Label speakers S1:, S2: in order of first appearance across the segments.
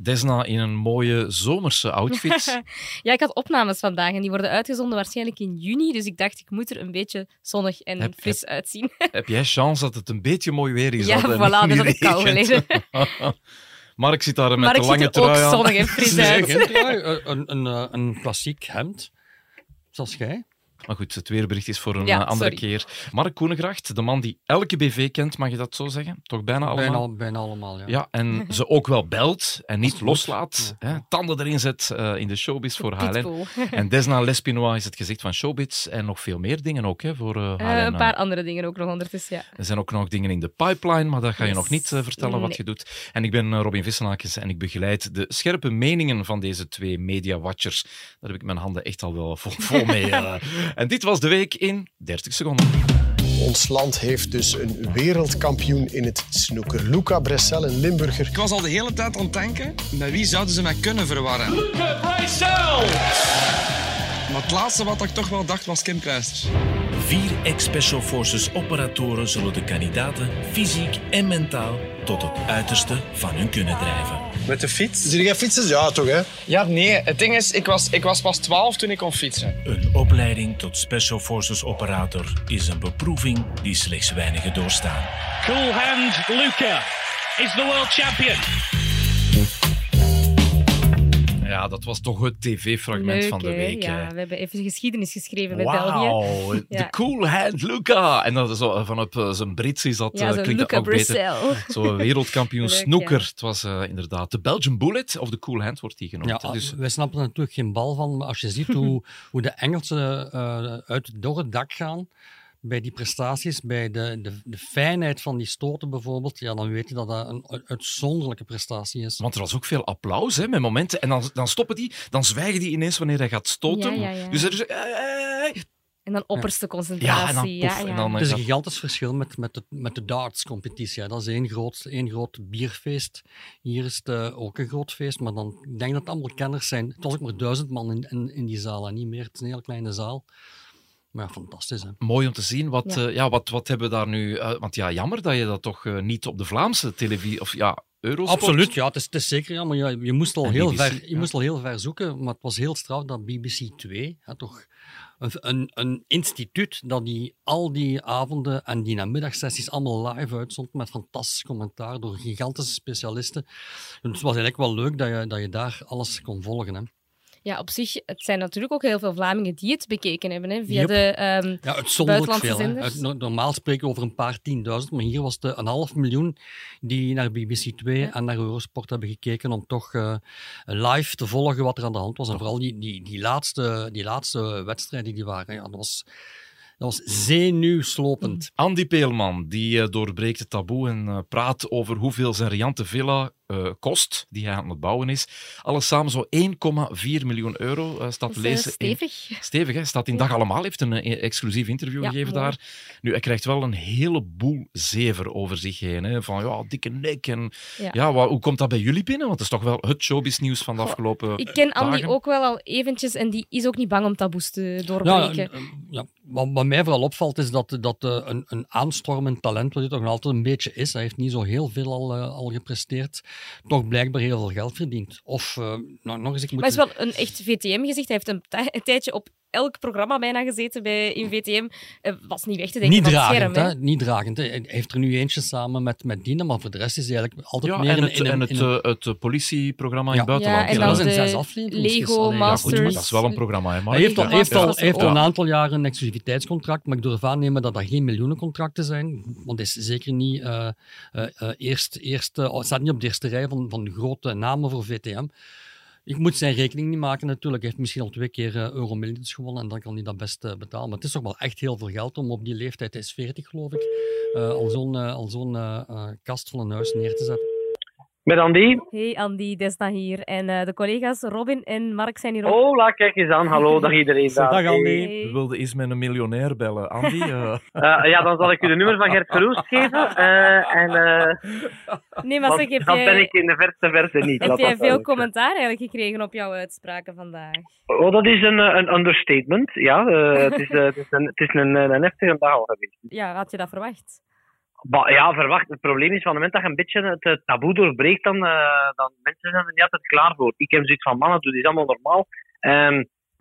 S1: Desna in een mooie zomerse outfit.
S2: ja, ik had opnames vandaag en die worden uitgezonden waarschijnlijk in juni. Dus ik dacht, ik moet er een beetje zonnig en
S1: Heb-
S2: fris uitzien.
S1: Heb jij chance dat het een beetje mooi weer is?
S2: Ja, voilà, dat had ik kou
S1: regent? Mark zit daar met
S2: maar
S1: de
S2: ik
S1: lange
S2: ziet er ook
S1: trui aan.
S2: zonnig en fris uit.
S3: een, een, een klassiek hemd. Zoals jij.
S1: Maar goed, het weerbericht is voor een
S2: Ja,
S1: eh, andere
S2: sorry.
S1: keer. Mark Koenegracht, de man die elke BV kent, mag je dat zo zeggen? Toch bijna allemaal?
S3: Bijna, bijna allemaal, ja.
S1: Ja, en ze ook wel belt en niet loslaat.
S3: Ja.
S1: Hè, tanden erin zet eh, in de showbiz voor HLN. En Desna Lespinois is het gezicht van showbiz en nog veel meer dingen ook hè, voor eh, HLN.
S2: Een paar andere dingen ook nog ondertussen, ja.
S1: Er zijn ook nog dingen in de pipeline, maar dat ga je
S2: Yes.
S1: nog niet vertellen wat je doet. En ik ben Robin Vissenakens en ik begeleid de scherpe meningen van deze twee media-watchers. Daar heb ik mijn handen echt al wel vol, vol mee. En dit was de week in 30 seconden.
S4: Ons land heeft dus een wereldkampioen in het snoeker. Luca Bressel, een Limburger.
S5: Ik was al de hele tijd aan het denken, met wie zouden ze mij kunnen verwarren? Maar het laatste wat ik toch wel dacht was Kim Kleisters.
S6: Vier ex-Special Forces operatoren zullen de kandidaten fysiek en mentaal tot het uiterste van hun kunnen drijven.
S5: Met de fiets?
S4: Zie jij fietsen? Ja, toch, hè?
S5: Ja, nee. Het ding is, ik was, ik was pas 12 toen ik kon fietsen.
S6: Een opleiding tot Special Forces operator is een beproeving die slechts weinigen doorstaan.
S7: Cool hand Luca is the world champion.
S1: Ja, dat was toch het tv-fragment van de
S2: hè?
S1: week.
S2: Ja, we hebben even geschiedenis geschreven bij België.
S1: Wauw, de
S2: Ja.
S1: cool hand Luca. En dat is zo, vanop eh, zijn Brits is dat,
S2: Ja,
S1: eh,
S2: zo
S1: klinkt
S2: Luca
S1: dat ook beter. Zo wereldkampioen
S2: Leuk,
S1: snoeker.
S2: ja.
S1: Het was eh, inderdaad de Belgian Bullet, of de cool hand wordt die genoemd.
S3: Ja,
S1: dus,
S3: wij snappen er natuurlijk geen bal van, maar als je ziet hoe, hoe de Engelsen eh, uit door het dak gaan bij die prestaties, bij de, de, de fijnheid van die stoten bijvoorbeeld, ja, dan weet je dat dat een uitzonderlijke prestatie is.
S1: want er was ook veel applaus hè, met momenten. En dan, dan stoppen die, dan zwijgen die ineens wanneer hij gaat stoten.
S2: Ja, ja, ja.
S1: Dus er is... eh, eh, eh.
S2: En dan opperste concentratie.
S1: Ja, en dan poef, en dan-
S3: Het is een
S1: dat-
S3: gigantisch verschil met, met, de, met de darts-competitie. Dat is één groot, één groot bierfeest. Hier is het eh, ook een groot feest, maar dan, ik denk dat het allemaal kenners zijn. Het was ook maar duizend man in, in, in die zaal en niet meer. Het is een hele kleine zaal. Maar ja, fantastisch. Hè.
S1: Mooi om te zien. Wat,
S2: Ja.
S1: ja. ja, wat, wat hebben we daar nu... eh, want ja, jammer dat je dat toch eh, niet op de Vlaamse televisie... Of ja, Eurosport...
S3: Absoluut, ja, het is, het is zeker jammer. Ja, je, moest al
S1: En
S3: heel
S1: BBC,
S3: ver, je
S1: ja.
S3: moest al heel ver zoeken, maar het was heel straf dat BBC 2, hè, toch een, een, een instituut dat die, al die avonden en die namiddagsessies allemaal live uitzond met fantastisch commentaar door gigantische specialisten. Dus het was eigenlijk wel leuk dat je, dat je daar alles kon volgen. Hè.
S2: Ja, op zich, het zijn natuurlijk ook heel veel Vlamingen die het bekeken hebben. Hè, via
S3: Yep.
S2: de... ehm,
S3: Ja, uitzonderlijk
S2: Buitenlandse
S3: veel. Uit- normaal spreken we over een paar tienduizend, maar hier was het een half miljoen die naar BBC 2 en naar Eurosport hebben gekeken om toch eh, live te volgen wat er aan de hand was. En vooral die, die, die, laatste, die laatste wedstrijden die waren, ja, dat was, dat was zenuwslopend.
S1: Andy Peelman, die eh, doorbreekt het taboe en eh, praat over hoeveel zijn riante villa eh, kost, die hij aan het bouwen is. Alles samen zo 1,4 miljoen euro eh, staat
S2: dat
S1: te
S2: eh,
S1: lezen. in-
S2: stevig.
S1: Stevig, hè? Staat in
S2: Ja.
S1: Dag Allemaal, heeft een exclusief interview
S2: Ja,
S1: gegeven
S2: mooi.
S1: daar. Nu, hij krijgt wel een heleboel zever over zich heen. Hè? Van ja, dikke nek. En, ja.
S2: Ja.
S1: wa- hoe komt dat bij jullie binnen? Want het is toch wel het showbiz-nieuws van de
S2: Goh,
S1: afgelopen
S2: Ik ken Andy
S1: dagen.
S2: ook wel al eventjes en die is ook niet bang om taboes te
S3: Ja,
S2: doorbreken.
S3: ja, wat, wat mij vooral opvalt is dat, dat een, een aanstormend talent, wat hij toch nog altijd een beetje is, hij heeft niet zo heel veel al, al gepresteerd, toch blijkbaar heel veel geld verdient. Of, eh, nou, nog eens, ik moet...
S2: Maar hij is wel een echt VTM-gezicht. Hij heeft een tijdje op elk programma bijna gezeten bij, in VTM. Eh, was niet weg te denken
S3: niet
S2: van het
S3: dragend,
S2: scherm.
S3: hè? Niet dragend. Hè? Hij heeft er nu eentje samen met, met Dina, maar voor de rest is hij eigenlijk altijd
S1: Ja,
S3: meer
S1: en
S3: in,
S1: het,
S3: in,
S1: en het,
S3: in een-
S1: eh, het eh, politieprogramma in het buitenland.
S2: Ja, en dan
S3: dat zijn
S2: de
S3: zes afleveringen.
S2: Lego
S3: Allee, Ja,
S1: goed, dat is wel een programma, hè?
S3: Hij heeft al,
S2: Ja,
S3: heeft al, heeft al een aantal jaren een exclusiviteitscontract, maar ik durf aannemen dat dat geen miljoenencontracten zijn. Want het is zeker niet eh, eh, eh, eerst, eerst, het staat niet op de eerste rij van, van grote namen voor VTM. Ik moet zijn rekening niet maken natuurlijk. Hij heeft misschien al twee keer eh, Euro Millions gewonnen en dan kan hij dat best eh, betalen. Maar het is toch wel echt heel veel geld om op die leeftijd, hij is 40 geloof ik, eh, al zo'n al zo'n kast van een huis neer te zetten.
S8: Met Andy.
S2: Hey Andy, Desna hier. En eh, de collega's Robin en Mark zijn hier ook.
S8: Hola, kijk eens aan. Hallo, dag iedereen. Daar.
S3: Dag Andy.
S2: Hey.
S1: We wilden eens met een miljonair bellen. Andy, eh,
S8: Eh, ja, dan zal ik u de nummer van Gert Verhoost geven. Eh, en, eh,
S2: Nee, maar zeg, heb
S8: dat ben ik in de verste verte niet.
S2: heb jij veel commentaar eigenlijk gekregen op jouw uitspraken vandaag?
S8: Oh, dat is een, een understatement. Ja, eh, het is, het is, een, het is een, een heftige dag al geweest.
S2: Ja, had je dat verwacht?
S8: Ja, verwacht. Het probleem is van het moment dat je een beetje het taboe doorbreekt, dan, eh dan mensen zijn er niet altijd klaar voor. Ik heb zoiets van, mannen, doe dit allemaal normaal.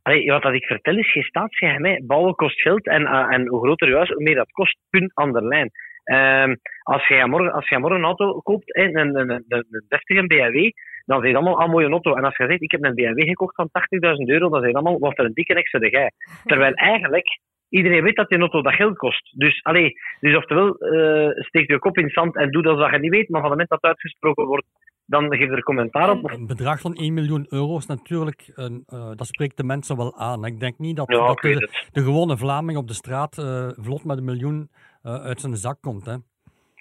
S8: Allee, wat dat ik vertel is geen staatsgeheim. Bouwen kost geld en, eh, en hoe groter je huis, hoe meer dat kost. Punt aan de lijn. Ehm, als jij morgen, als jij morgen een auto koopt, een, een, een, een deftige BMW, dan zeg je allemaal een mooie auto. En als je zegt, ik heb een BMW gekocht van 80.000 euro, dan zeg je allemaal, wat voor een dikke extra de jij. Terwijl eigenlijk, iedereen weet dat die auto dat geld kost. Dus, allee, dus oftewel, eh steek je kop in het zand en doe dat als je niet weet, maar van het moment dat het uitgesproken wordt, dan geef er commentaar op.
S3: Een bedrag van 1 miljoen euro is natuurlijk, een, eh, dat spreekt de mensen wel aan. Ik denk niet dat,
S8: Ja,
S3: dat de, gewone Vlaming op de straat eh, vlot met een miljoen uit zijn zak komt. Hè.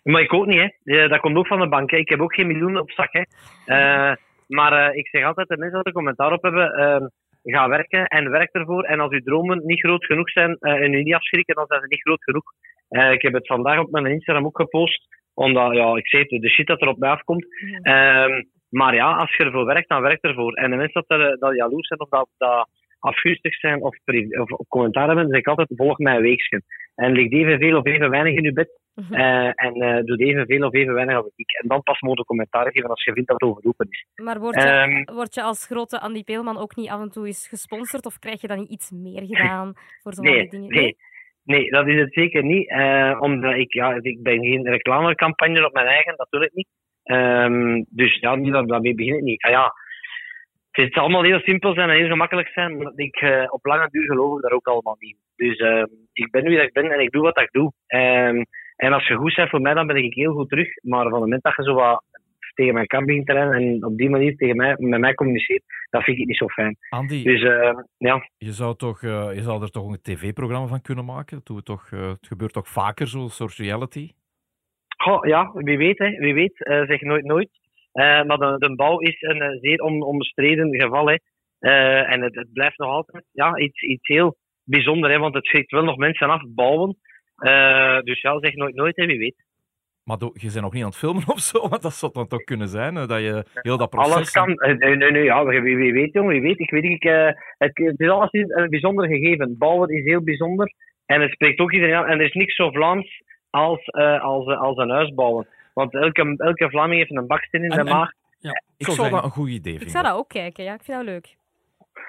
S8: Maar ik ook niet, hè. Dat komt ook van de bank. Hè. Ik heb ook geen miljoen op zak, hè. Maar ik zeg altijd, de mensen die er commentaar op hebben, ga werken en werk ervoor. En als uw dromen niet groot genoeg zijn eh, en u niet afschrikken, dan zijn ze niet groot genoeg. Eh, ik heb het vandaag op mijn Instagram ook gepost, omdat, ja, ik zeg het, de shit dat er op mij afkomt. Ehm, maar ja, als je ervoor werkt, dan werk ervoor. En de mensen dat, er, dat jaloers zijn of dat, dat afgunstig zijn of, of commentaar hebben, zeg ik altijd, volg mijn weegsken. En ligt evenveel of even weinig in je bed. eh, en eh doe evenveel of even weinig als ik. En dan pas moet je commentaar geven als je vindt dat het overroepen is.
S2: Maar word je, word je als grote Andy Peelman ook niet af en toe eens gesponsord? Of krijg je dan niet iets meer gedaan voor zo'n
S8: Nee,
S2: dingen?
S8: nee. Nee, dat is het zeker niet. eh, omdat ik, ja, ik ben geen reclamecampagne op mijn eigen, dat doe ik niet. Ehm, dus ja, niet dat, daarmee begin ik niet. Ah, ja, het is allemaal heel simpel zijn en heel gemakkelijk zijn, maar ik, op lange duur geloof ik daar ook allemaal niet. Dus ehm, ik ben wie dat ik ben en ik doe wat ik doe. En als je goed bent voor mij, dan ben ik heel goed terug. Maar van het moment dat je zo wat tegen mijn kant begint te rennen en op die manier tegen mij, met mij communiceert, dat vind ik niet zo fijn.
S1: Andy,
S8: Dus ehm, ja,
S1: je, zou toch, eh, je zou er toch een tv-programma van kunnen maken? Doe het, toch, eh, het gebeurt toch vaker, zo'n soort reality?
S8: Goh, ja, wie weet, hè, wie weet, eh, zeg nooit nooit. Eh, maar de, de bouw is een eh, zeer on, onbestreden geval. Hè. Eh, en het, het blijft nog altijd ja, iets, iets heel bijzonder, hè, want het schrikt wel nog mensen af, bouwen. Eh, dus ja, zeg nooit nooit, hè, wie weet.
S1: Maar do- je bent nog niet aan het filmen of zo, want dat zou dan toch kunnen zijn, dat je heel dat proces...
S8: Alles kan. eh, Nee, nee, nee, ja, wie, wie weet, jongen, wie weet. Ik weet ik, eh, het, het is alles een bijzonder gegeven. Bouwen is heel bijzonder. En het spreekt ook iedereen aan. En er is niks zo Vlaams als, eh, als, als een huis bouwen. Want elke, elke Vlaming heeft een baksteen in
S3: En-
S8: de
S3: en-
S8: maag.
S3: Ja,
S1: Ik
S3: zo
S1: zou
S3: zijn.
S1: dat een goed idee
S2: Ik
S1: vinden.
S2: zou dat ook kijken, ja. Ik vind dat leuk.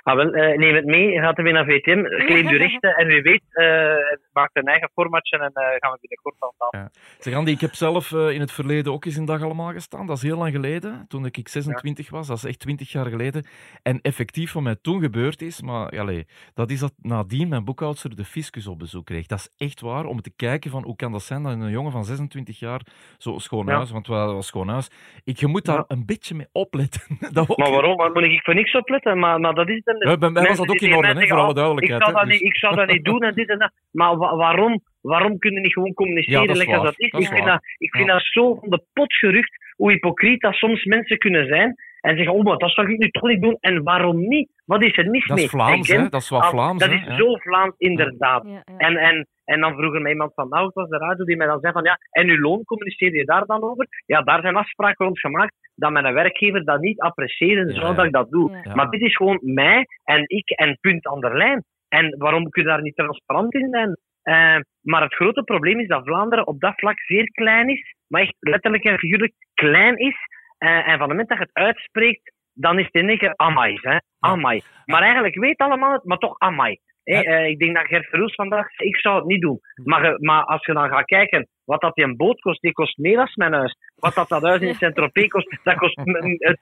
S8: Ah, wel, eh, neem het mee, gaat er weer naar VTM, claim je rechten en wie weet, eh maakt een eigen formatje en eh, gaan we binnenkort aan tafel.
S1: Zeg Andy, ik heb zelf eh, in het verleden ook eens in Dag Allemaal gestaan. Dat is heel lang geleden, toen ik 26 was. Dat is echt 20 jaar geleden. En effectief wat mij toen gebeurd is, maar ja, allee, dat is dat nadien mijn boekhoudster de fiscus op bezoek kreeg. Dat is echt waar, om te kijken van hoe kan dat zijn dat een jongen van 26 jaar zo schoon
S8: Ja.
S1: huis, want wel was schoon huis. Ik, je moet daar
S8: Ja.
S1: een beetje mee opletten. dat ook-
S8: Maar waarom? Waar moet ik voor niks opletten? Maar, maar dat is het.
S1: Ja, bij mij was dat ook in orde, hè, voor alle
S8: "Oh,
S1: duidelijkheid.
S8: Ik zou, dat niet,
S1: Dus-
S8: ik zou dat niet doen en dit en dat. Maar wa- waarom? Waarom kunnen niet gewoon communiceren
S1: Ja, dat is
S8: lekker als
S1: waar.
S8: dat is?
S1: Dat is
S8: ik vind, dat, ik vind dat zo van de pot gerucht hoe hypocriet dat soms mensen kunnen zijn. En zeggen, oh, maar dat zou ik nu toch niet doen. En waarom niet? Wat is er mis
S1: Dat
S8: mee?
S1: is Vlaams, hè? Dat is wat
S8: als-
S1: Vlaams,
S8: Dat
S1: hè?
S8: is
S1: Ja.
S8: zo Vlaams, inderdaad.
S2: Ja, ja.
S8: En, en, en dan vroeg er mij iemand van, nou, het was de radio die mij dan zei van, ja, en uw loon, communiceer je daar dan over? Ja, daar zijn afspraken rond gemaakt dat mijn werkgever dat niet appreciëren zou
S1: Ja.
S8: dat ik dat doe. Maar dit is gewoon mij en ik en punt aan de lijn. En waarom kun je daar niet transparant in zijn? Eh, maar het grote probleem is dat Vlaanderen op dat vlak zeer klein is, maar echt letterlijk en figuurlijk klein is. Eh, en van het moment dat je het uitspreekt, dan is het in één keer amai. Hè? Amai. Maar eigenlijk weet allemaal het, maar toch amai. Eh, ik denk dat Gert Verhulst vandaag ik zou het niet doen. Maar, maar als je dan gaat kijken wat dat die een boot kost, die kost meer dan mijn huis. Wat dat, dat huis in Saint-Tropez kost, dat kost... het,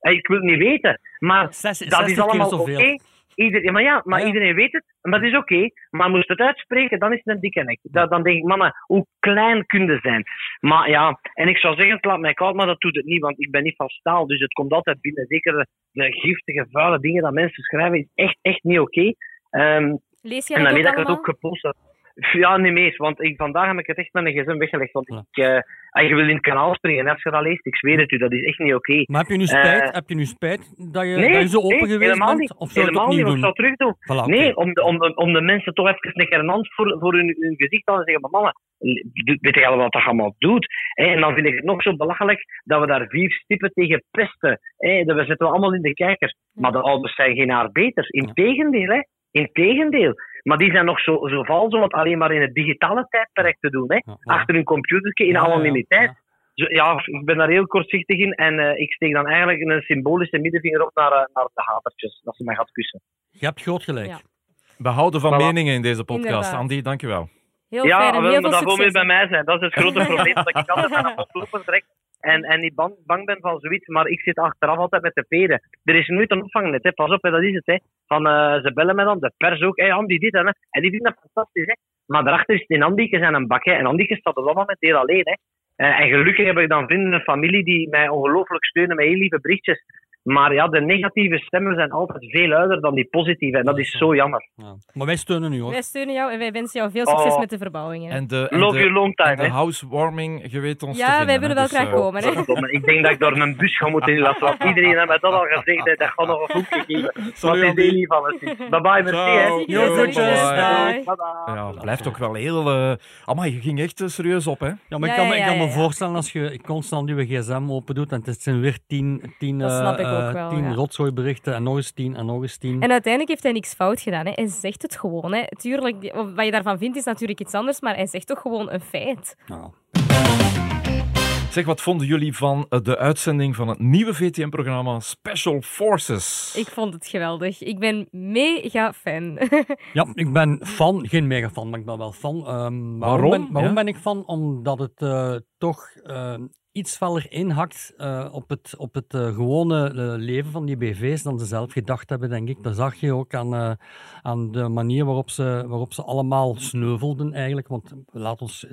S8: ik wil het niet weten. Maar
S3: Zes-
S8: dat
S3: 60
S8: is allemaal oké.
S3: zoveel.
S8: Ieder, ja, maar ja, maar
S3: Ja.
S8: iedereen weet het. Maar dat is oké. Maar moest het uitspreken, dan is het een dikke nek. Dat, dan denk ik, mannen, hoe klein kun je zijn? Maar ja, en ik zou zeggen, het laat mij koud, maar dat doet het niet, want ik ben niet van staal. Dus het komt altijd binnen. Zeker de, de giftige, vuile dingen dat mensen schrijven, is echt, echt niet oké. Ehm,
S2: Lees jij
S8: en
S2: dat
S8: dan weet ik het
S2: allemaal?
S8: ook gepost heb. Ja, niet meer, want ik, vandaag heb ik het echt met een gsm weggelegd. Want
S3: Ja.
S8: ik, eh, en je wil in het kanaal springen, en als je dat leest, ik zweer het u, dat is echt niet oké.
S3: Maar heb je nu spijt,
S8: Eh,
S3: heb je nu spijt dat, je,
S8: Nee,
S3: dat je zo open
S8: nee,
S3: geweest
S8: helemaal
S3: bent?
S8: niet.
S3: Of zou
S8: helemaal niet, ik zou terug doen.
S3: Voilà.
S8: Nee, om de, om, de, om de mensen toch even een keer een hand voor, voor hun, hun gezicht te zeggen, maar mannen, weet je al wat dat allemaal doet? En dan vind ik het nog zo belachelijk dat we daar vier stippen tegen pesten. Dat we zitten we allemaal in de kijker. Maar de ouders zijn geen haar beter. Integendeel, hè. Integendeel. Maar die zijn nog zo, zo vals om het alleen maar in het digitale tijdperk te doen. Hè?
S3: Ja, ja.
S8: Achter hun computer in anonimiteit.
S3: ja.
S8: Ja, ik ben daar heel kortzichtig in. En eh, ik steek dan eigenlijk een symbolische middenvinger op naar, eh, naar de hatertjes. Dat ze mij gaat kussen.
S3: Je hebt groot gelijk.
S2: Ja.
S1: We houden van
S8: Voilà.
S1: meningen in deze podcast.
S2: Inderdaad.
S1: Andy, dankjewel.
S2: Heel
S8: ja,
S2: fijn en
S8: wel,
S2: heel
S8: maar
S2: veel
S8: dat wil weer
S2: succes.
S8: bij mij zijn. Dat is het grote probleem. Dat ik altijd aan het oplopen trek. En, en niet bang, ben van zoiets. Maar ik zit achteraf altijd met de peren. Er is nooit een opvangnet. Hè. Pas op, hè, dat is het. Hè. Van, eh, ze bellen me dan, de pers ook. Hey, Andy, dit en dat. En die vinden dat fantastisch. Hè. Maar daarachter is het in Andieke zijn een bak. Hè. En Andieke staat op dat moment heel alleen. Hè. Eh, en gelukkig heb ik dan vrienden en familie die mij ongelooflijk steunen met heel lieve berichtjes. Maar ja, de negatieve stemmen zijn altijd veel luider dan die positieve. En dat is zo jammer.
S3: Ja. Maar wij steunen u hoor.
S2: Wij steunen jou en wij wensen jou veel succes
S8: Oh.
S2: met de verbouwingen.
S1: En de, en
S8: Love
S1: de,
S8: you long
S1: en
S8: time.
S1: de housewarming, je weet ons te
S2: ja,
S1: vinden.
S2: wij willen wel.
S1: Dus,
S2: graag
S1: eh,
S2: komen. Hè?
S8: Ik denk dat ik door een bus ga moeten inlassen. Want iedereen heeft mij dat al gezegd. Dat gaat nog een hoekje geven. Wat
S1: Sorry,
S8: is
S1: Andy.
S8: heel lief alles. Bye bye, merci.
S2: Yo. Bye.
S8: Bye-bye.
S1: Ja, het blijft ook wel heel... eh Amai, je ging echt eh, serieus op, hè?
S3: Ja, maar ik kan, me-
S2: ja,
S3: ik kan me
S2: ja.
S3: voorstellen als je constant je gsm open doet en het zijn weer tien, tien,
S2: Dat snap ik ook wel,
S3: tien
S2: ja.
S3: rotzooiberichten en nog eens tien en nog eens tien.
S2: En uiteindelijk heeft hij niks fout gedaan. Hè. Hij zegt het gewoon. Hè. Tuurlijk, wat je daarvan vindt is natuurlijk iets anders, maar hij zegt toch gewoon een feit.
S3: Ja.
S1: Zeg, wat vonden jullie van eh, de uitzending van het nieuwe VTM-programma Special Forces?
S2: Ik vond het geweldig. Ik ben mega fan.
S3: Ja, ik ben fan, geen mega fan, maar ik ben wel fan. Ehm, waarom
S1: Waarom?
S3: Ben, waarom
S1: Ja?
S3: ben ik fan? Omdat het eh, toch eh, iets feller inhakt eh, op het, op het eh, gewone eh, leven van die BV's dan ze zelf gedacht hebben, denk ik. Dat zag je ook aan, aan de manier waarop ze, waarop ze allemaal sneuvelden eigenlijk. Want laat ons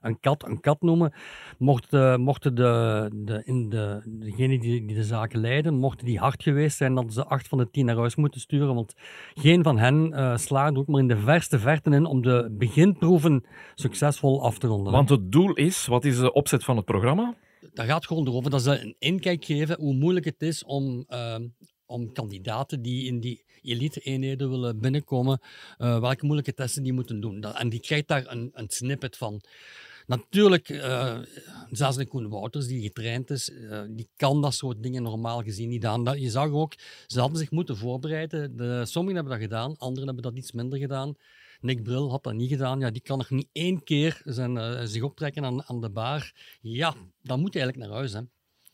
S3: een kat een kat noemen. Mochten, mochten de, de, in de, degenen die, de zaken leiden, mochten die hard geweest zijn, dat ze acht van de tien naar huis moeten sturen. Want geen van hen slaagt ook maar in de verste verte in om de beginproeven succesvol af te ronden.
S1: Want het doel is, wat is de opzet van het programma?
S3: Dat gaat gewoon erover dat ze een inkijk geven hoe moeilijk het is om, ehm, om kandidaten die in die elite-eenheden willen binnenkomen, eh, welke moeilijke testen die moeten doen. Dat- en die krijgt daar een, een snippet van. Natuurlijk, eh zelfs een Koen Wouters, die getraind is, eh, die kan dat soort dingen normaal gezien niet aan. Dat, je zag ook, ze hadden zich moeten voorbereiden. De, sommigen hebben dat gedaan, anderen hebben dat iets minder gedaan. Nick Bril had dat niet gedaan. Ja, die kan nog niet één keer zijn, eh, zich optrekken aan, aan de bar. Ja, dan moet hij eigenlijk naar huis. Hè.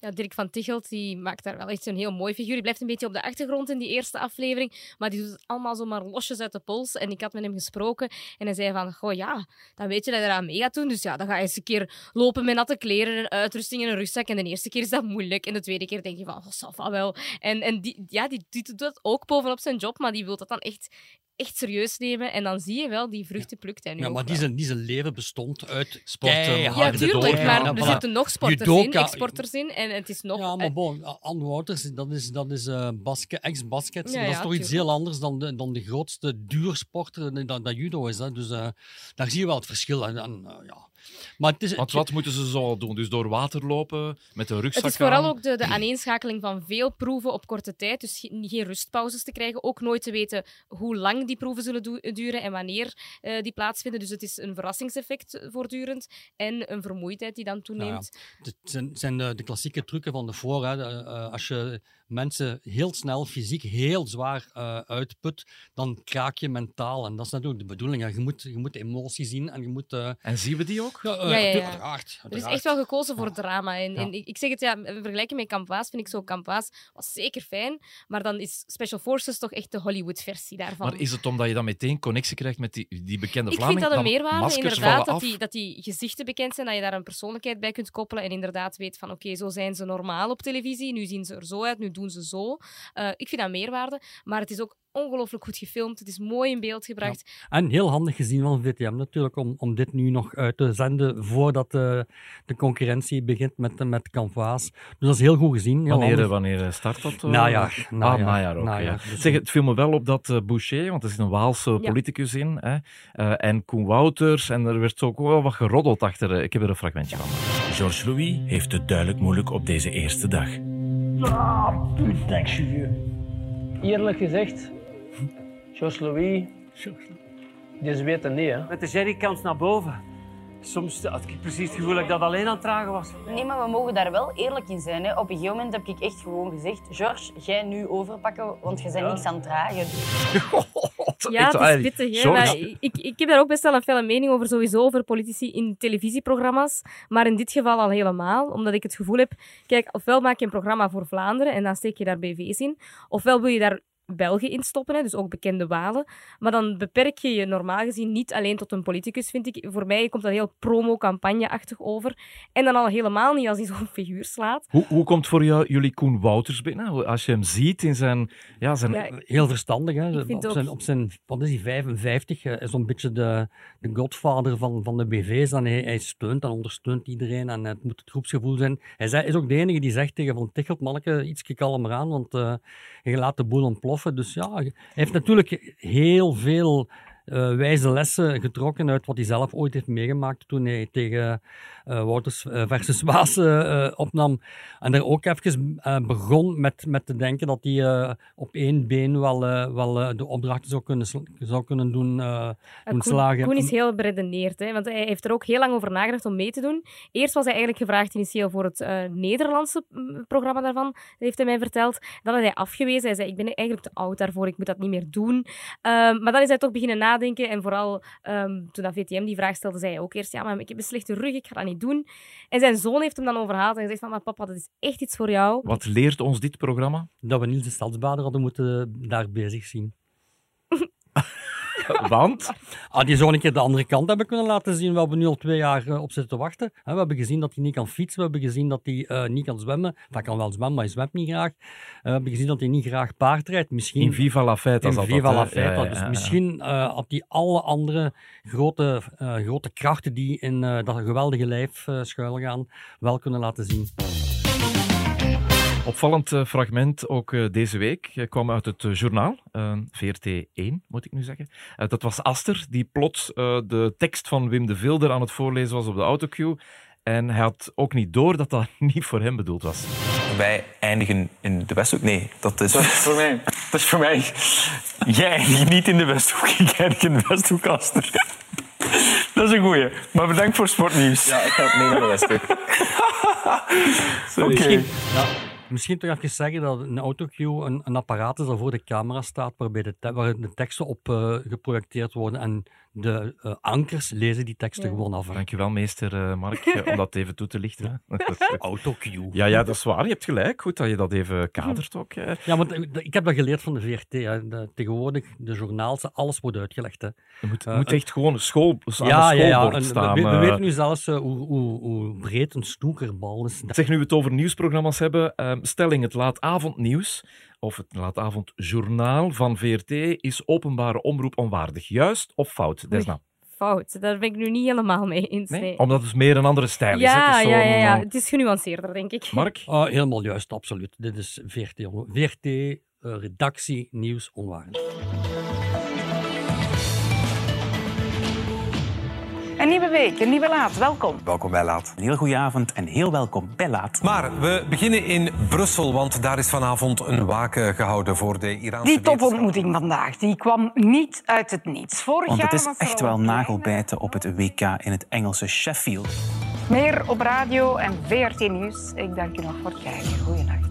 S2: Ja, Dirk van Tichelt die maakt daar wel echt een heel mooi figuur. Die blijft een beetje op de achtergrond in die eerste aflevering, maar die doet het allemaal zomaar losjes uit de pols. En ik had met hem gesproken en hij zei van, goh ja, dan weet je dat je eraan mee gaat doen. Dus ja, dan ga je eens een keer lopen met natte kleren, een uitrusting en een rugzak. En de eerste keer is dat moeilijk en de tweede keer denk je van, oh, ça va wel. En, en die, ja, die doet dat ook bovenop zijn job, maar die wil dat dan echt, echt serieus nemen. En dan zie je wel, die vruchten plukt hij nu
S3: Ja,
S2: ook
S3: maar die zijn, die zijn leven bestond uit
S1: Sporten,
S2: Ja, tuurlijk, maar
S3: Ja,
S2: er
S3: voilà.
S2: zitten nog sporters in,
S3: Judoka-
S2: exporters in. En het is nog...
S3: Ja, maar bon, Anne Wouters, dat is, dat is eh, basket, ex-basket.
S2: Ja,
S3: dat is toch iets heel anders dan de, dan de grootste duursporter dat, dat judo is. Hè. Dus eh, daar zie je wel het verschil. En, en, eh, ja. Maar het is,
S1: Want wat moeten ze zo doen? Dus door water lopen, met een rugzak
S2: Het is vooral
S1: aan?
S2: ook de, de aaneenschakeling van veel proeven op korte tijd. Dus ge- geen rustpauzes te krijgen. Ook nooit te weten hoe lang die proeven zullen duren en wanneer eh, die plaatsvinden. Dus het is een verrassingseffect voortdurend. En een vermoeidheid die dan toeneemt.
S3: Het zijn, zijn de, de klassieke trucken van de voor. Hè. De, eh, als je mensen heel snel fysiek heel zwaar eh, uitput, dan kraak je mentaal. En dat is natuurlijk de bedoeling. hè. Je, moet, je moet emotie zien en je moet... eh,
S1: En zien we die ook?
S3: ja, eh,
S2: Ja, ja, ja.
S3: uiteraard,
S2: Er is echt wel gekozen voor drama. En,
S3: Ja.
S2: en ik, ik zeg het, ja, in vergelijking met Campaas vind ik zo Campaas was zeker fijn. Maar dan is Special Forces toch echt de Hollywood-versie daarvan.
S1: Maar is het omdat je dan meteen connectie krijgt met die, die bekende
S2: Ik
S1: Vlaming?
S2: vind dat een meerwaarde,
S1: maskers
S2: inderdaad, dat
S1: af?
S2: die, dat die gezichten bekend zijn, dat je daar een persoonlijkheid bij kunt koppelen en inderdaad weet van oké, zo zijn ze normaal op televisie, nu zien ze er zo uit, nu doen ze zo. Eh, ik vind dat meerwaarde, maar het is ook ongelooflijk goed gefilmd, het is mooi in beeld gebracht.
S3: En heel handig gezien van VTM natuurlijk om, om dit nu nog uit te zenden voordat de, de concurrentie begint met, met Canvas. Dus dat is heel goed gezien. Heel
S1: Wanneer,
S3: handig.
S1: wanneer start dat? eh?
S3: Najaar.
S1: Ah,
S3: najaar,
S1: najaar ook.
S3: najaar.
S1: ja.
S3: Dus,
S1: Zeg, het viel me wel op dat eh, Boucher, want er zit een Waalse
S2: Ja.
S1: politicus in, hè, eh, en Koen Wouters, en er werd ook wel wat geroddeld achter. eh, Ik heb er een fragmentje van.
S6: Georges Louis heeft het duidelijk moeilijk op deze eerste dag.
S9: Eerlijk gezegd, Georges Louis, die weet het niet. Hè.
S10: Met de jerrycans naar boven. Soms had ik precies het gevoel dat ik dat alleen aan het dragen was.
S11: Nee, maar we mogen daar wel eerlijk in zijn. Hè. Op een gegeven moment heb ik echt gewoon gezegd: George, jij nu overpakken, want je bent
S10: Ja.
S11: niks aan het dragen.
S2: Ja,
S1: Ik-
S2: het is pittig. Hè? Maar ik, ik heb daar ook best wel een felle mening over, sowieso over politici in televisieprogramma's. Maar in dit geval al helemaal, omdat ik het gevoel heb... Kijk, ofwel maak je een programma voor Vlaanderen en dan steek je daar BV's in. Ofwel wil je daar Belgen in stoppen, hè, dus ook bekende Walen. Maar dan beperk je je normaal gezien niet alleen tot een politicus, vind ik. Voor mij komt dat heel promo-campagne-achtig over. En dan al helemaal niet als hij zo'n figuur slaat.
S1: Hoe, hoe komt voor jou, jullie Koen Wouters binnen? Als je hem ziet in zijn... Ja, zijn
S2: Ja,
S3: Heel verstandig. Hè? Op,
S2: ook-
S3: zijn, op zijn, wat is hij, 55, eh, is zo'n beetje de, de godvader van, van de BV's. En hij, hij steunt en ondersteunt iedereen en het moet het groepsgevoel zijn. Hij is ook de enige die zegt tegen Van Tichelt, manneke, iets kalmer aan, want eh, je laat de boel ontploffen. Dus ja, hij heeft natuurlijk heel veel eh, wijze lessen getrokken uit wat hij zelf ooit heeft meegemaakt toen hij tegen eh, Wouters eh, versus Waas opnam. En er ook even begon met, met te denken dat hij op één been wel, wel de opdrachten zou kunnen, zou kunnen doen, doen slagen.
S2: Koen is heel beredeneerd, hè, want hij heeft er ook heel lang over nagedacht om mee te doen. Eerst was hij eigenlijk gevraagd initieel voor het Nederlandse mm, programma daarvan, heeft hij mij verteld. Dan had hij afgewezen. Hij zei, ik ben eigenlijk te oud daarvoor, ik moet dat niet meer doen. Ehm, maar dan is hij toch beginnen nadenken en vooral ehm, toen dat VTM die vraag stelde, zei hij ook eerst, ja, maar ik heb een slechte rug, ik ga dat niet doen. En zijn zoon heeft hem dan overhaald en gezegd van, maar papa, dat is echt iets voor jou.
S1: Wat leert ons dit programma?
S3: Dat we Niels de Stadsbader hadden moeten daar bezig zien.
S1: Want?
S3: Die zou een keer de andere kant hebben kunnen laten zien, waar we nu al twee jaar eh, op zitten te wachten. We hebben gezien dat hij niet kan fietsen, we hebben gezien dat hij eh, niet kan zwemmen. Hij kan wel zwemmen, maar hij zwemt niet graag. Eh, we hebben gezien dat hij niet graag paardrijdt. Misschien...
S1: In Viva la Fête.
S3: In Viva la
S1: dat, hè.
S3: Fête.
S1: Ja, ja,
S3: Dus
S1: ja,
S3: misschien eh, had hij alle andere grote, grote krachten die in dat geweldige lijf eh schuilgaan, wel kunnen laten zien.
S1: Opvallend eh, fragment ook eh, deze week kwam uit het eh, journaal, eh, VRT1 moet ik nu zeggen. Eh, dat was Aster, die plots eh, de tekst van Wim de Vilder aan het voorlezen was op de autocue. En hij had ook niet door dat dat niet voor hem bedoeld was.
S12: Wij eindigen in de Westhoek. Nee, dat is... voor mij. Dat is voor mij. Jij eindigt niet in de Westhoek. Ik eindig in de Westhoek, Aster. Dat is een goeie. Maar bedankt voor sportnieuws. Ja, ik ga mee naar de Westhoek. Oké.
S3: Ja, misschien toch even zeggen dat een autocue een, een apparaat is dat voor de camera staat, waarbij de, waar de teksten op eh, geprojecteerd worden. En de eh, ankers lezen die teksten
S2: Ja.
S3: gewoon af.
S1: Dankjewel, meester eh, Mark, eh, om dat even toe te lichten.
S3: Autocue.
S1: Ja, ja, dat is waar. Je hebt gelijk. Goed dat je dat even kadert ook. eh.
S3: Ja, want ik heb dat geleerd van de VRT. Hè. De, tegenwoordig, de journaals, alles wordt uitgelegd. Hè.
S1: Je moet,
S3: Eh,
S1: echt gewoon school, aan
S3: ja,
S1: een
S3: ja, ja.
S1: schoolbord staan.
S3: we, we
S1: eh.
S3: weten nu zelfs eh, hoe, hoe, hoe breed een snoekerbal is.
S1: Zeg, nu we het over nieuwsprogramma's hebben. ehm, stelling, het laatavondnieuws of het laatavondjournaal van VRT is openbare omroep onwaardig. Juist of fout, Desna?
S2: Fout, daar ben ik nu niet helemaal mee eens.
S1: Nee?
S2: nee.
S1: Omdat het meer een andere stijl is. Het
S2: Ja,
S1: is
S2: ja, ja, ja,
S1: eh,
S2: het is genuanceerder, denk ik.
S1: Mark?
S3: Ah, helemaal juist, absoluut. Dit is VRT, VRT eh, redactie nieuws onwaardig.
S13: Een nieuwe week, een nieuwe laat. Welkom.
S14: Welkom bij Laat. Een heel goede avond en heel welkom bij Laat.
S15: Maar we beginnen in Brussel, want daar is vanavond een waken gehouden voor de Iraanse
S13: Die topontmoeting vandaag die kwam niet uit het niets. Vorig
S14: Want het
S13: jaar
S14: is echt wel nagelbijten op het WK in het Engelse Sheffield.
S13: Meer op radio en VRT Nieuws. Ik dank u nog voor het kijken. Goeienacht.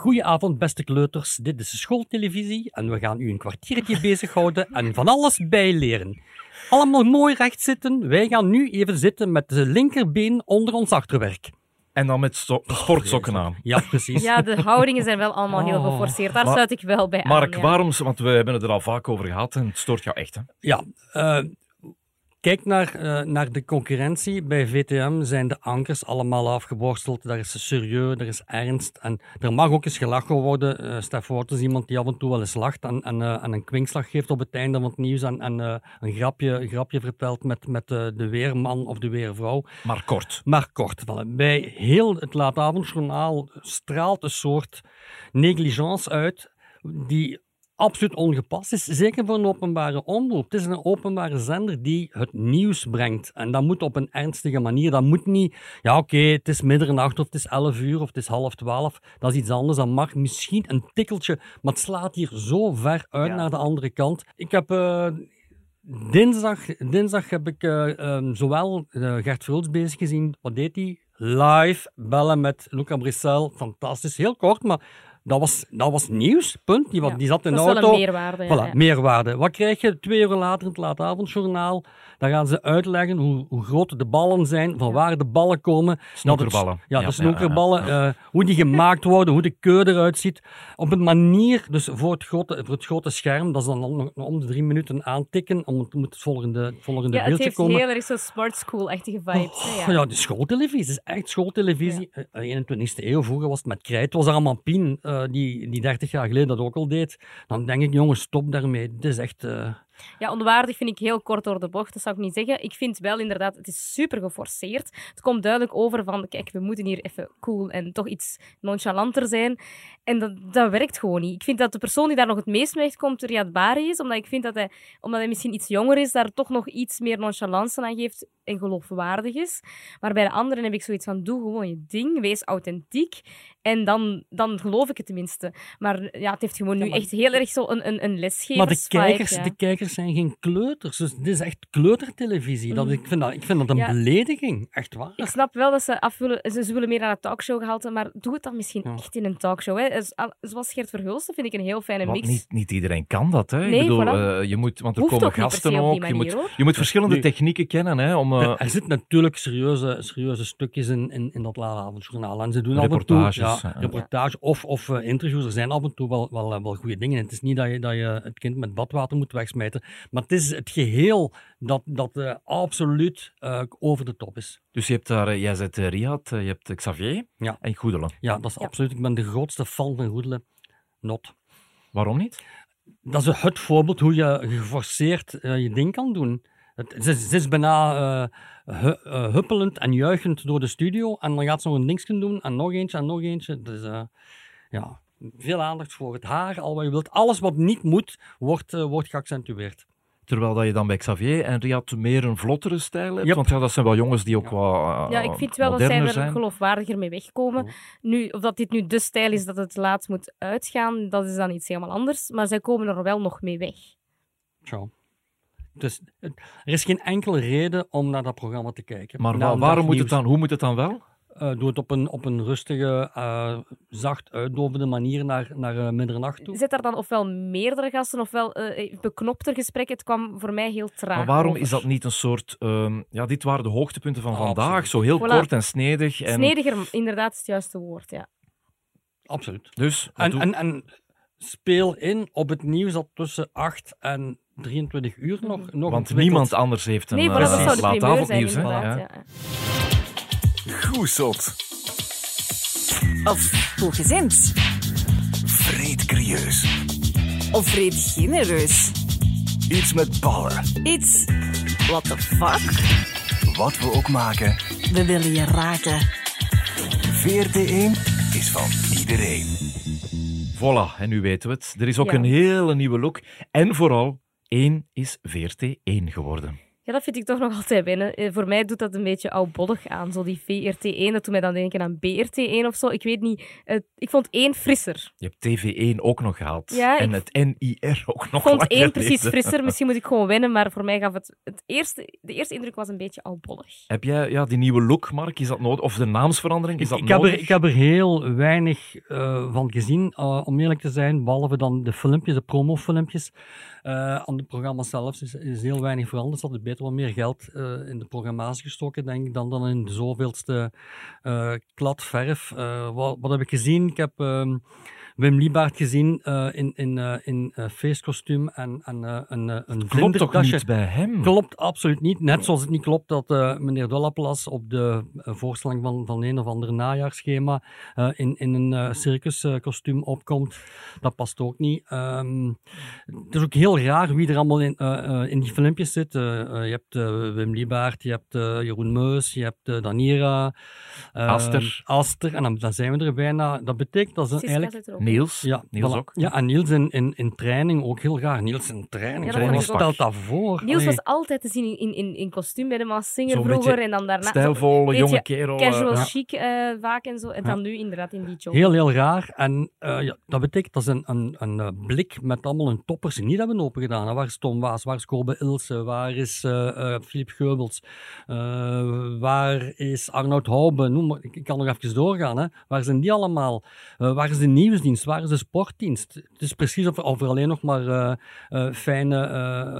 S3: Goedenavond, beste kleuters. Dit is schooltelevisie en we gaan u een kwartiertje bezighouden en van alles bijleren. Allemaal mooi recht zitten. Wij gaan nu even zitten met de linkerbeen onder ons achterwerk.
S1: En dan met sto- sportsokken aan.
S3: Ja, precies.
S2: Ja, de houdingen zijn wel allemaal heel
S3: Oh.
S2: geforceerd. Daar
S1: Maar-
S2: sluit ik wel bij
S1: Mark,
S2: aan. ja.
S1: waarom... Want we hebben het er al vaak over gehad en het stoort jou echt, hè?
S3: Ja, eh, kijk naar, eh, naar de concurrentie. Bij VTM zijn de ankers allemaal afgeborsteld. Daar is serieus, er is ernst. En er mag ook eens gelachen worden. Eh Stef is iemand die af en toe wel eens lacht en, en, eh, en een kwinkslag geeft op het einde van het nieuws en, en een, grapje, een grapje vertelt met, met de weerman of de weervrouw.
S1: Maar kort.
S3: Maar kort. Voilà. Bij heel het laatavondjournaal straalt een soort negligence uit die absoluut ongepast is. Zeker voor een openbare omroep. Het is een openbare zender die het nieuws brengt. En dat moet op een ernstige manier. Dat moet niet, ja oké, het is middernacht of het is 11 uur of het is half twaalf. Dat is iets anders. Dat mag misschien een tikkeltje, maar het slaat hier zo ver uit naar de andere kant. Ik heb... eh, Dinsdag, dinsdag heb ik eh, ehm, zowel eh, Gert Vrools bezig gezien. Wat deed hij? Live bellen met Luca Brissel. Fantastisch. Heel kort, maar Dat was, dat was nieuws, punt. Die,
S2: Ja,
S3: die zat in de
S2: dat is wel
S3: auto.
S2: een meerwaarde, ja,
S3: Voilà,
S2: ja.
S3: meerwaarde. Wat krijg je twee uur later in het laatavondjournaal? Dan gaan ze uitleggen hoe, hoe groot de ballen zijn, van waar de ballen komen. Het-
S1: Snoekerballen.
S3: Ja,
S1: Ja,
S3: de snoekerballen.
S1: ja,
S3: eh, hoe die gemaakt worden, hoe de keu eruit ziet. Op een manier, dus voor het grote, voor het grote scherm, dat is dan nog om de drie minuten aantikken, om het, moet het volgende, het volgende
S2: Ja, het
S3: beeldje
S2: heeft
S3: komen.
S2: heel erg zo'n smart school-achtige vibes. hè,
S3: Oh,
S2: ja.
S3: ja, de schooltelevisie. Het is echt schooltelevisie. Eh, 21e eeuw, vroeger was het met krijt. Het was allemaal Pien, eh, die, die 30 jaar geleden dat ook al deed. Dan denk ik, jongens, stop daarmee. Het is echt... eh,
S2: Ja, onwaardig vind ik heel kort door de bocht, dat zou ik niet zeggen. Ik vind wel inderdaad, het is super geforceerd. Het komt duidelijk over van, kijk, we moeten hier even cool en toch iets nonchalanter zijn. En dat, dat werkt gewoon niet. Ik vind dat de persoon die daar nog het meest mee komt, Riyad Bari is, omdat ik vind dat hij, omdat hij misschien iets jonger is, daar toch nog iets meer nonchalance aan geeft en geloofwaardig is. Maar bij de anderen heb ik zoiets van, doe gewoon je ding, wees authentiek. En dan, dan geloof ik het tenminste. Maar ja, het heeft gewoon nu
S3: maar-
S2: echt heel erg zo een, een, een lesgever.
S3: maar de kijkers, de kijkers zijn geen kleuters. Dus dit is echt kleutertelevisie. Dat, ik, vind dat, ik vind dat een
S2: Ja.
S3: belediging. Echt waar.
S2: Ik snap wel dat ze af willen, ze, ze willen meer naar een talkshow gehaald hebben, maar doe het dan misschien echt in een talkshow. Hè. Zo- Zoals Gert Verhulsten vind ik een heel fijne
S1: Want
S2: mix.
S1: niet, niet iedereen kan dat. Hè?
S2: Nee,
S1: ik bedoel,
S2: voilà.
S1: eh, je moet, want er
S2: Hoeft
S1: komen gasten ook. Je moet, je moet verschillende technieken kennen. Hè, om, eh,
S3: Er, er zitten natuurlijk serieuze, serieuze stukjes in, in, in dat laatavondjournaal. En ze doen af en toe
S1: Reportages,
S3: ja, reportage of, of eh, interviews. Er zijn af en toe wel, wel, eh, wel goede dingen. En het is niet dat je, dat je het kind met badwater moet wegsmijten. Maar het is het geheel dat, dat eh, absoluut eh, over de top is.
S1: Dus je hebt daar, jij zet Riyad, je hebt Xavier
S3: Ja.
S1: en Goedelen.
S3: Ja, dat is absoluut. Ik ben de grootste fan van Goedelen. Not.
S1: Waarom niet?
S3: Dat is het voorbeeld hoe je geforceerd je ding kan doen. Het, ze, is- ze is bijna eh, hu- eh, huppelend en juichend door de studio. En dan gaat ze nog een dingetje doen en nog eentje en nog eentje. Dus eh, ja, veel aandacht voor het haar, al wat je wilt. Alles wat niet moet, wordt, wordt geaccentueerd.
S1: Terwijl dat je dan bij Xavier en Riyad meer een vlottere stijl hebt.
S3: Yep.
S1: Want ja, dat zijn wel jongens die ook wat eh,
S2: Ja, ik vind wel dat zij er
S1: zijn.
S2: geloofwaardiger mee wegkomen. Nu, of dat dit nu de stijl is dat het laat moet uitgaan, dat is dan iets helemaal anders. Maar zij komen er wel nog mee weg.
S3: Zo. Dus het- er is geen enkele reden om naar dat programma te kijken.
S1: Maar waarom moet het dan, hoe moet het dan wel?
S3: Eh, doe het op een, op een rustige, eh, zacht uitdovende manier naar, naar eh, middernacht toe.
S2: Zet daar dan ofwel meerdere gasten ofwel eh beknopter gesprekken. Het kwam voor mij heel traag
S1: Maar waarom
S2: over.
S1: is dat niet een soort... ehm, ja, dit waren de hoogtepunten van vandaag. Zo heel
S2: Voilà.
S1: kort en snedig. En,
S2: Snediger, inderdaad, is het juiste woord, ja.
S3: Absoluut.
S1: Dus,
S3: En,
S1: doe-
S3: en, en speel in op het nieuws dat tussen 8 en 23 uur nog, nog
S1: Want
S3: ontwikkelt.
S1: niemand anders heeft een
S2: Nee,
S1: eh,
S2: voilà, dat inderdaad.
S1: Ja.
S16: Of hooggezind.
S17: Vreed curieus.
S16: Of vreed genereus.
S17: Iets met ballen.
S16: Iets. What the fuck?
S17: Wat we ook maken,
S16: We willen je raken.
S17: VRT1 is van iedereen.
S1: Voilà, en nu weten we het. Er is ook
S2: Ja.
S1: een hele nieuwe look. En vooral, één is VRT1 geworden.
S2: Ja, dat vind ik toch nog altijd binnen. Eh, Voor mij doet dat een beetje oudbollig aan. Zo die VRT1, dat doet mij dan denken aan BRT1 of zo. Ik weet niet. Eh, ik vond één frisser.
S1: Je hebt TV1 ook nog gehaald.
S2: Ja,
S1: en
S2: ik-
S1: het NIR ook
S2: Ik
S1: nog
S2: vond
S1: lang
S2: één precies
S1: geleden.
S2: frisser. Misschien moet ik gewoon wennen, maar voor mij gaf het... het eerste, de eerste indruk was een beetje oudbollig.
S1: Heb jij ja, die nieuwe look, Mark, is dat nodig? Of de naamsverandering, is dat
S3: ik, heb
S1: nodig?
S3: er, ik heb er heel weinig eh, van gezien, om eerlijk te zijn, behalve dan de filmpjes, de promofilmpjes. Eh aan het programma zelf is, is heel weinig veranderd. Ze hadden beter wat meer geld eh, in de programmatie gestoken, denk ik, dan, dan in de zoveelste eh klad verf. Eh, wat, wat heb ik gezien? Ik heb ehm, Wim Liebaert gezien eh, in, in, eh, in eh, feestkostuum en, en eh, een, eh, een
S1: Klopt toch niet bij hem?
S3: Klopt absoluut niet. Net zoals het niet klopt dat eh, meneer Dollaplas op de voorstelling van, van een of ander najaarsschema eh, in, in een eh, circuskostuum opkomt. Dat past ook niet. Ehm, het is ook heel raar wie er allemaal in, eh, eh, in die filmpjes zit. Je hebt eh, Wim Liebaert, je hebt eh, Jeroen Meus, je hebt eh, Danira. eh,
S1: Aster.
S3: Aster. En dan, dan zijn we er bijna. Dat betekent dat ze eigenlijk...
S1: Niels.
S3: Ja,
S1: Niels
S3: voilà.
S1: ook.
S3: Ja, en Niels in, in, in training ook heel graag. Niels in training.
S2: Ja, dat
S3: stelt dat voor?
S2: Niels was altijd te zien in, in, in kostuum bij de Maas Singer vroeger. En dan daarna...
S1: stijlvolle, jonge kerel,
S2: Casual
S1: eh, ja.
S2: chic eh, vaak en zo. En dan nu inderdaad in die job.
S3: Heel, heel raar. En eh, ja, dat betekent dat ze een, een, een blik met allemaal hun toppers niet hebben opengedaan. hè. Waar is Tom Waas? Waar is Kobe Ilse? Waar is eh eh Philippe Geubels? Eh, waar is Arnoud Hoube? Noem maar, ik kan nog even doorgaan. Hè. Waar zijn die allemaal? Waar is de nieuwsdienst? Sportdienst. Waar is de sportdienst? Het is precies of, of er alleen nog maar eh, eh, fijne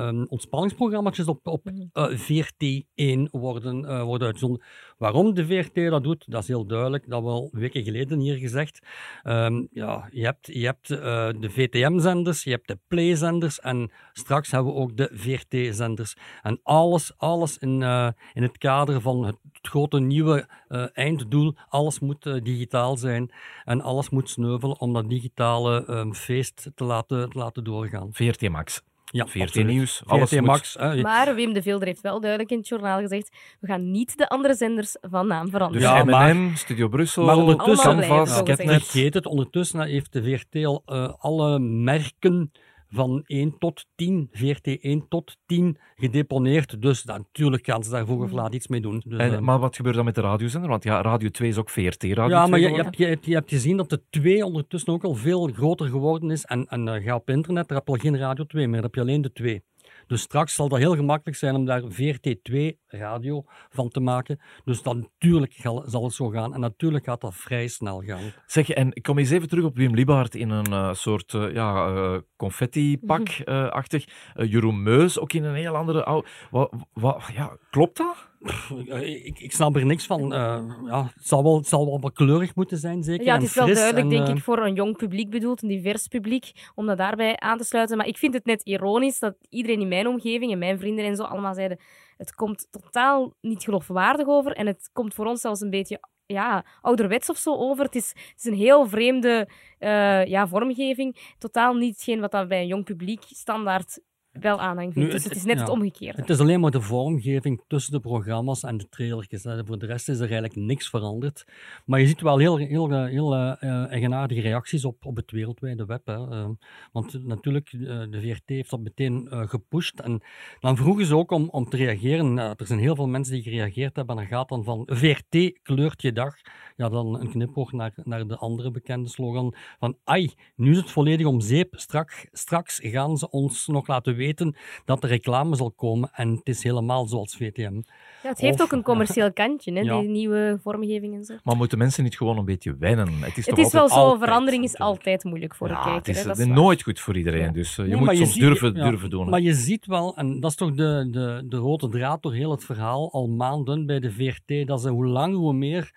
S3: um, ontspanningsprogramma's op, op uh, VRT1 worden, uh, worden uitgezonden. Waarom de VRT dat doet, dat is heel duidelijk. Dat hebben we al weken geleden hier gezegd. Um, ja, je hebt, je hebt uh, de VTM-zenders, je hebt de Play-zenders en straks hebben we ook de VRT-zenders. En alles, alles in, uh, in het kader van het, het grote nieuwe uh, einddoel. Alles moet uh, digitaal zijn en alles moet sneuvelen om dat digitale um, feest te laten, te laten doorgaan.
S1: VRT Max.
S3: Ja,
S1: VRT
S3: absoluut.
S1: Nieuws,
S3: VRT
S1: alles moet-
S3: Max. hè.
S2: Maar Wim de Vilder heeft wel duidelijk in het journaal gezegd: we gaan niet de andere zenders van naam
S1: Dus
S2: veranderen.
S1: M&M, Studio Brussel,
S3: Maar ondertussen,
S1: Canvas,
S3: vergeet het, ondertussen heeft de VRT al eh, alle merken van 1 tot 10, VRT 1 tot 10, gedeponeerd. Dus dat, natuurlijk gaan ze daar vroeg of laat iets mee doen. Dus,
S1: En,
S3: eh,
S1: maar wat gebeurt dan met de radiozender? Want ja, Radio 2 is ook VRT Radio
S3: ja,
S1: 2
S3: maar je, je, hebt, je, hebt- je hebt gezien dat de 2 ondertussen ook al veel groter geworden is. En, en eh, ga op internet, daar heb je al geen Radio 2 meer, daar heb je alleen de 2. Dus straks zal dat heel gemakkelijk zijn om daar VRT2 radio van te maken. Dus dan natuurlijk zal het zo gaan. En natuurlijk gaat dat vrij snel gaan.
S1: Zeg, en ik kom eens even terug op Wim Libaert in een eh, soort eh, ja, eh, confetti-pak-achtig. Eh, Jeroen Meus ook in een heel andere... ou- Wa, wa- ja, klopt dat?
S3: Ik, ik snap er niks van. Eh, ja, het, zal wel, het zal wel wat kleurig moeten zijn, zeker.
S2: Ja, het is wel duidelijk,
S3: en,
S2: denk
S3: eh,
S2: ik, voor een jong publiek bedoeld, een divers publiek, om dat daarbij aan te sluiten. Maar ik vind het net ironisch dat iedereen in mijn omgeving en mijn vrienden en zo allemaal zeiden: het komt totaal niet geloofwaardig over en het komt voor ons zelfs een beetje ja, ouderwets of zo over. Het is, het is een heel vreemde eh, ja, vormgeving. Totaal niet hetgeen wat dat bij een jong publiek standaard wel aanhang vindt.
S3: Nu,
S2: dus het is net
S3: ja.
S2: het omgekeerde.
S3: Het is alleen maar de vormgeving tussen de programma's en de trailertjes. hè. Voor de rest is er eigenlijk niks veranderd. Maar je ziet wel heel, heel, heel eh, eh, eigenaardige reacties op, op het wereldwijde web. Hè. Eh, want natuurlijk, eh, de VRT heeft dat meteen gepusht. En dan vroegen ze ook om, om te reageren. Er zijn heel veel mensen die gereageerd hebben. En dan gaat dan van VRT kleurt je dag. Ja, dan een knipoog naar, naar de andere bekende slogan van ai, nu is het volledig om zeep. Strak, straks gaan ze ons nog laten weten dat er reclame zal komen. En het is helemaal zoals VTM.
S2: Ja, het heeft
S3: Of-
S2: ook een commercieel kantje, hè,
S3: Ja.
S2: die nieuwe vormgeving en zo.
S1: Maar moeten mensen niet gewoon een beetje wennen? Het is,
S2: Het
S1: toch
S2: is wel
S1: altijd
S2: zo,
S1: altijd-
S2: verandering is altijd moeilijk voor de kijker.
S1: het is,
S2: hè, dat
S1: eh,
S2: waar.
S1: nooit goed voor iedereen. Dus eh, je
S3: Nee,
S1: moet soms
S3: ziet-
S1: durven,
S3: ja,
S1: durven doen. hè.
S3: Maar je ziet wel, en dat is toch de, de, de rode draad door heel het verhaal, al maanden bij de VRT, dat ze hoe langer hoe meer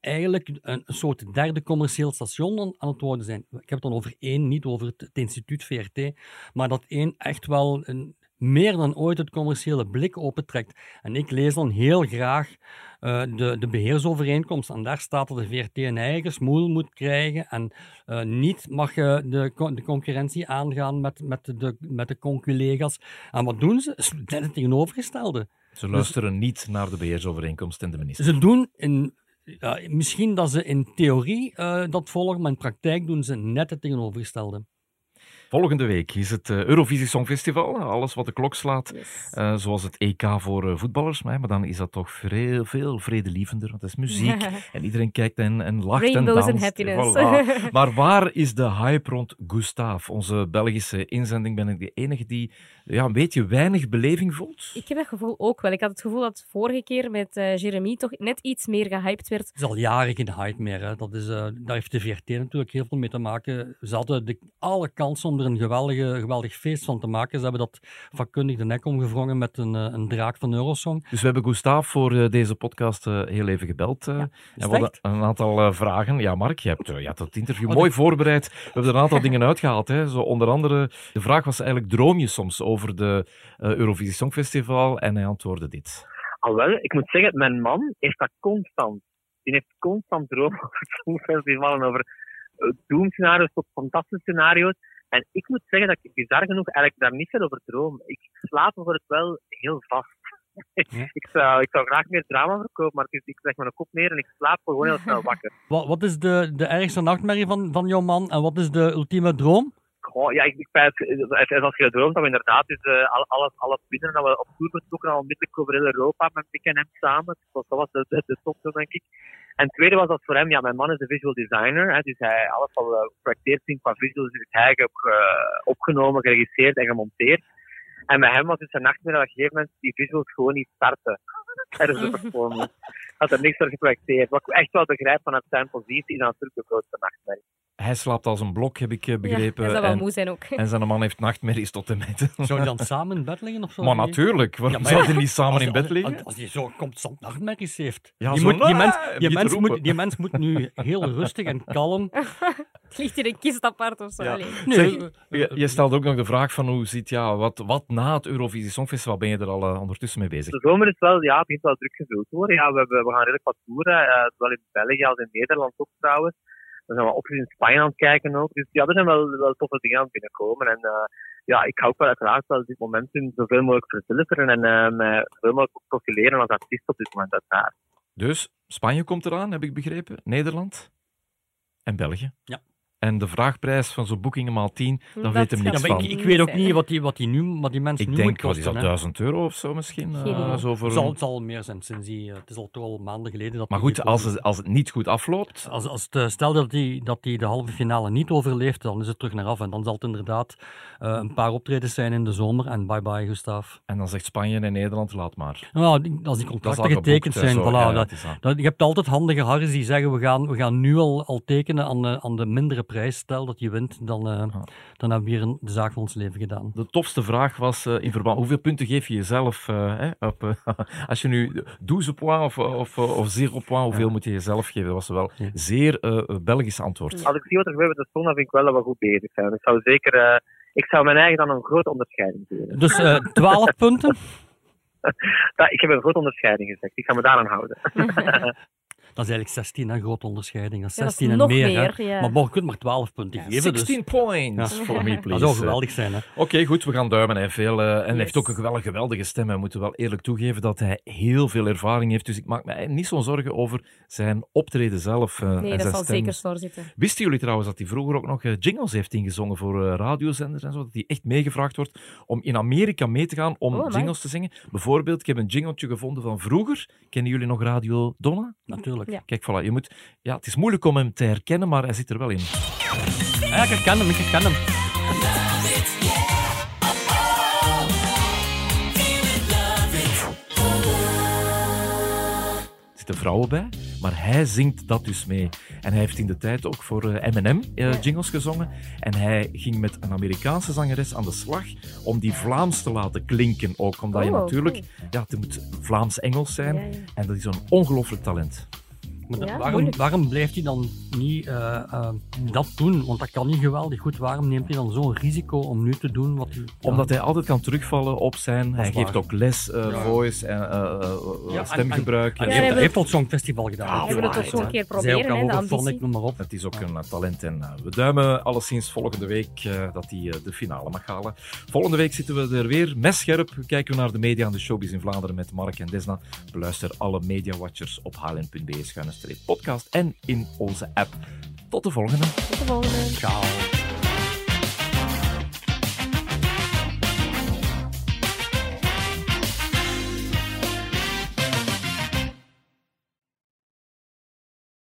S3: eigenlijk een soort derde commercieel station aan- het worden zijn. Ik heb het dan over één, niet over het, het instituut VRT, maar dat één echt wel een, meer dan ooit het commerciële blik opentrekt. En ik lees dan heel graag eh, de, de beheersovereenkomst. En daar staat dat de VRT een eigen smoel moet krijgen. En eh, niet mag je de, de concurrentie aangaan met, met, de, met de conculega's. En wat doen ze? Is Net het tegenovergestelde.
S1: Ze luisteren niet naar de beheersovereenkomst en de minister.
S3: Ze doen in, ja, misschien dat ze in theorie eh, dat volgen, maar in praktijk doen ze net het tegenovergestelde.
S1: Volgende week is het eh, Eurovisie Songfestival. Alles wat de klok slaat. Eh, zoals het EK voor voetballers. Maar, maar dan is dat toch veel, veel vredelievender. Want het is muziek. en iedereen kijkt en, en lacht
S2: Rainbows
S1: en
S2: and
S1: danst.
S2: happiness.
S1: Voilà. Maar waar is de hype rond Gustave? Onze Belgische inzending. Ben ik de enige die ja, een beetje weinig beleving voelt?
S2: Ik heb dat gevoel ook wel. Ik had het gevoel dat vorige keer met eh Jeremy toch net iets meer gehyped werd.
S3: Het is al jaren geen hype meer. Hè. Dat is, eh, daar heeft de VRT natuurlijk heel veel mee te maken. Ze hadden de, alle kans om er een geweldige, geweldig feest van te maken. Ze hebben dat vakkundig de nek omgevrongen met een, eh, een draak van Eurosong.
S1: Dus we hebben Gustave voor deze podcast eh, heel even gebeld. eh, en we hadden een aantal eh, vragen. Ja, Mark, je hebt, je hebt het interview
S3: Oh,
S1: mooi
S3: de-
S1: voorbereid. We hebben er een aantal dingen uitgehaald. Hè. Zo onder andere, de vraag was eigenlijk, droom je soms over de eh, Eurovisie Songfestival? En hij antwoordde dit.
S8: Al wel, ik moet zeggen, mijn man heeft dat constant. Die heeft constant dromen over het Songfestival en over eh, doemscenario's tot fantastische scenario's. En ik moet zeggen dat ik bizar genoeg eigenlijk daar niet veel over droom. Ik slaap voor het wel heel vast. ik, zou, ik zou graag meer drama verkopen, maar is, ik leg mijn kop neer en ik slaap gewoon heel snel wakker.
S3: Wat, wat is de, de ergste nachtmerrie van, van jouw man en wat is de ultieme droom?
S8: Ja, ik, ik feit, het is als je droomt dat we inderdaad dus, eh, al- alles, alles binnen dat we op tour betrokken al onmiddellijk over heel Europa met Mick en hem samen. Dus dat was de, de, top, denk ik. En het tweede was dat voor hem, ja, mijn man is een visual designer, dus hij, alles wat we geprojecteerd zien qua visuals heeft hij ook, eh, opgenomen, geregisseerd en gemonteerd. En bij hem was dus een nachtmerrie dat op een gegeven moment die visuals gewoon niet starten tijdens de performance. Had er niks voor geprojecteerd. Wat ik echt wel begrijp vanuit zijn positie, is natuurlijk de grootste nachtmerrie.
S1: Hij slaapt als een blok, heb ik eh, begrepen.
S2: hij zal wel
S1: en,
S2: moe zijn ook.
S1: En zijn man heeft nachtmerries tot en met.
S3: Zou je dan samen in bed liggen of zo?
S1: Maar natuurlijk, waarom
S3: Ja, maar
S1: zou
S3: ja,
S1: je niet samen
S3: als-
S1: in bed
S3: als-
S1: liggen?
S3: Als hij zo constant nachtmerries heeft.
S1: Ja,
S3: die, moet, die, mens, die, mens moet, die mens moet nu heel rustig en kalm.
S2: Het ligt in een kist apart of zo.
S1: Ja. Zeg, je, je stelt ook nog de vraag van hoe zit, ja, wat, wat na het Eurovisie Songfestival ben je er al eh, ondertussen mee bezig?
S8: De zomer is wel, ja, het begint wel druk gevuld te worden. Ja, we, hebben, we gaan redelijk wat toeren, eh, zowel in België als in Nederland ook trouwens. We zijn wel in Spanje aan het kijken ook. Dus ja, er zijn wel, wel toffe dingen aan het binnenkomen. En eh, ja, ik ga ook wel uiteraard wel dit momentum zoveel mogelijk verzilveren en eh, mij zoveel mogelijk profileren als artiest op dit moment uiteraard.
S1: Dus Spanje komt eraan, heb ik begrepen. Nederland en België.
S3: Ja.
S1: En de vraagprijs van zo'n boekingen maal 10, daar
S3: Dat
S1: weet hem
S3: gaat
S1: niks
S3: Ja, maar
S1: van.
S3: ik, ik weet ook niet wat die, wat die, nu, wat die mensen
S1: Ik
S3: nu
S1: denk,
S3: moet
S1: wat is
S3: kosten.
S1: dat,
S3: hè.
S1: 1000 euro of zo misschien? Eh,
S3: idee.
S1: zo voor
S3: het, zal,
S1: een-
S3: het zal meer zijn sinds die, eh, het is al toch al maanden geleden dat
S1: Maar
S3: die
S1: goed, als het, als het niet goed afloopt,
S3: Als, als het, eh, stel dat hij dat die de halve finale niet overleeft, dan is het terug naar af. En dan zal het inderdaad eh, een paar optredens zijn in de zomer. En bye-bye, Gustav.
S1: en dan zegt Spanje en Nederland, laat maar.
S3: Nou, die- als die contracten
S1: is
S3: getekend
S1: geboekt,
S3: zijn,
S1: zo.
S3: voilà,
S1: Ja,
S3: dat,
S1: is
S3: dat- je hebt altijd handige harris die zeggen, we gaan, we gaan nu al, al tekenen aan de, aan de mindere prijs. Stel dat je wint, dan, eh, dan hebben we hier een, de zaak van ons leven gedaan.
S1: De tofste vraag was eh, in verband, hoeveel punten geef je jezelf eh, hè, op, als je nu 12 points of, of, of 0 points, hoeveel moet je jezelf geven? Dat was wel zeer eh, Belgisch antwoord.
S8: Als ik zie wat er gebeurt met de zon, dan vind ik wel dat we goed bezig zijn. Ik zou zeker, eh, ik zou mijn eigen dan een grote onderscheiding geven.
S3: Dus eh 12 punten.
S8: Ik heb een grote onderscheiding gezegd. Ik ga me daaraan houden.
S3: Dat is eigenlijk 16, een grote onderscheiding. Dat is
S2: Ja, dat is
S3: 16 en
S2: nog
S3: meer.
S2: meer,
S3: hè.
S2: ja.
S3: Maar bon, je kunt maar 12 punten geven.
S1: 16
S3: dus.
S1: points
S3: Ja.
S1: for me, please.
S3: Dat zou geweldig zijn. Hè.
S1: Oké, goed, we gaan duimen. Hè. Veel, eh, en hij heeft ook een wel een geweldige stem. We moeten wel eerlijk toegeven dat hij heel veel ervaring heeft. Dus ik maak me niet zo'n zorgen over zijn optreden zelf. eh,
S2: Nee,
S1: en
S2: dat
S1: zijn
S2: zal
S1: stem.
S2: zeker snor zitten.
S1: Wisten jullie trouwens dat hij vroeger ook nog eh, jingles heeft ingezongen voor eh, radiozenders en zo? Dat hij echt meegevraagd wordt om in Amerika mee te gaan om
S2: Oh,
S1: jingles te zingen? Bijvoorbeeld, ik heb een jingletje gevonden van vroeger. Kennen jullie nog Radio Donna?
S3: Natuurlijk.
S2: Ja.
S1: Kijk, voilà, je moet... Ja, het is moeilijk om hem te herkennen, maar hij zit er wel in.
S3: Ja, ik herken hem, ik herken hem.
S1: Er zitten vrouwen bij, maar hij zingt dat dus mee. En hij heeft in de tijd ook voor M&M eh, jingles gezongen. En hij ging met een Amerikaanse zangeres aan de slag om die Vlaams te laten klinken ook. Omdat je
S2: Oh,
S1: natuurlijk... Ja, het moet Vlaams-Engels zijn.
S2: Ja, ja.
S1: En dat is een ongelooflijk talent.
S3: Maar
S2: Ja,
S3: waarom, waarom blijft hij dan niet eh, eh, dat doen? Want dat kan niet geweldig goed. Waarom neemt hij dan zo'n risico om nu te doen wat hij...
S1: Omdat hij altijd kan terugvallen op zijn... Hij geeft ook les, eh,
S3: Ja.
S1: voice en
S3: Ja, en-
S1: stemgebruik.
S3: En,
S2: Ja,
S3: hij heeft, heeft al het Songfestival gedaan.
S1: Ah,
S2: we willen het toch zo'n keer proberen,
S3: Zij ook
S2: hè, de ambitie.
S3: noem maar op.
S1: Het is ook een talent en we duimen alleszins volgende week eh, dat hij de finale mag halen. Volgende week zitten we er weer messcherp. Kijken we naar de media en de showbiz in Vlaanderen met Mark en Desna. Beluister alle Media Watchers op schuine streep podcast en in onze app. Tot de volgende.
S2: Tot de volgende.
S3: Ciao.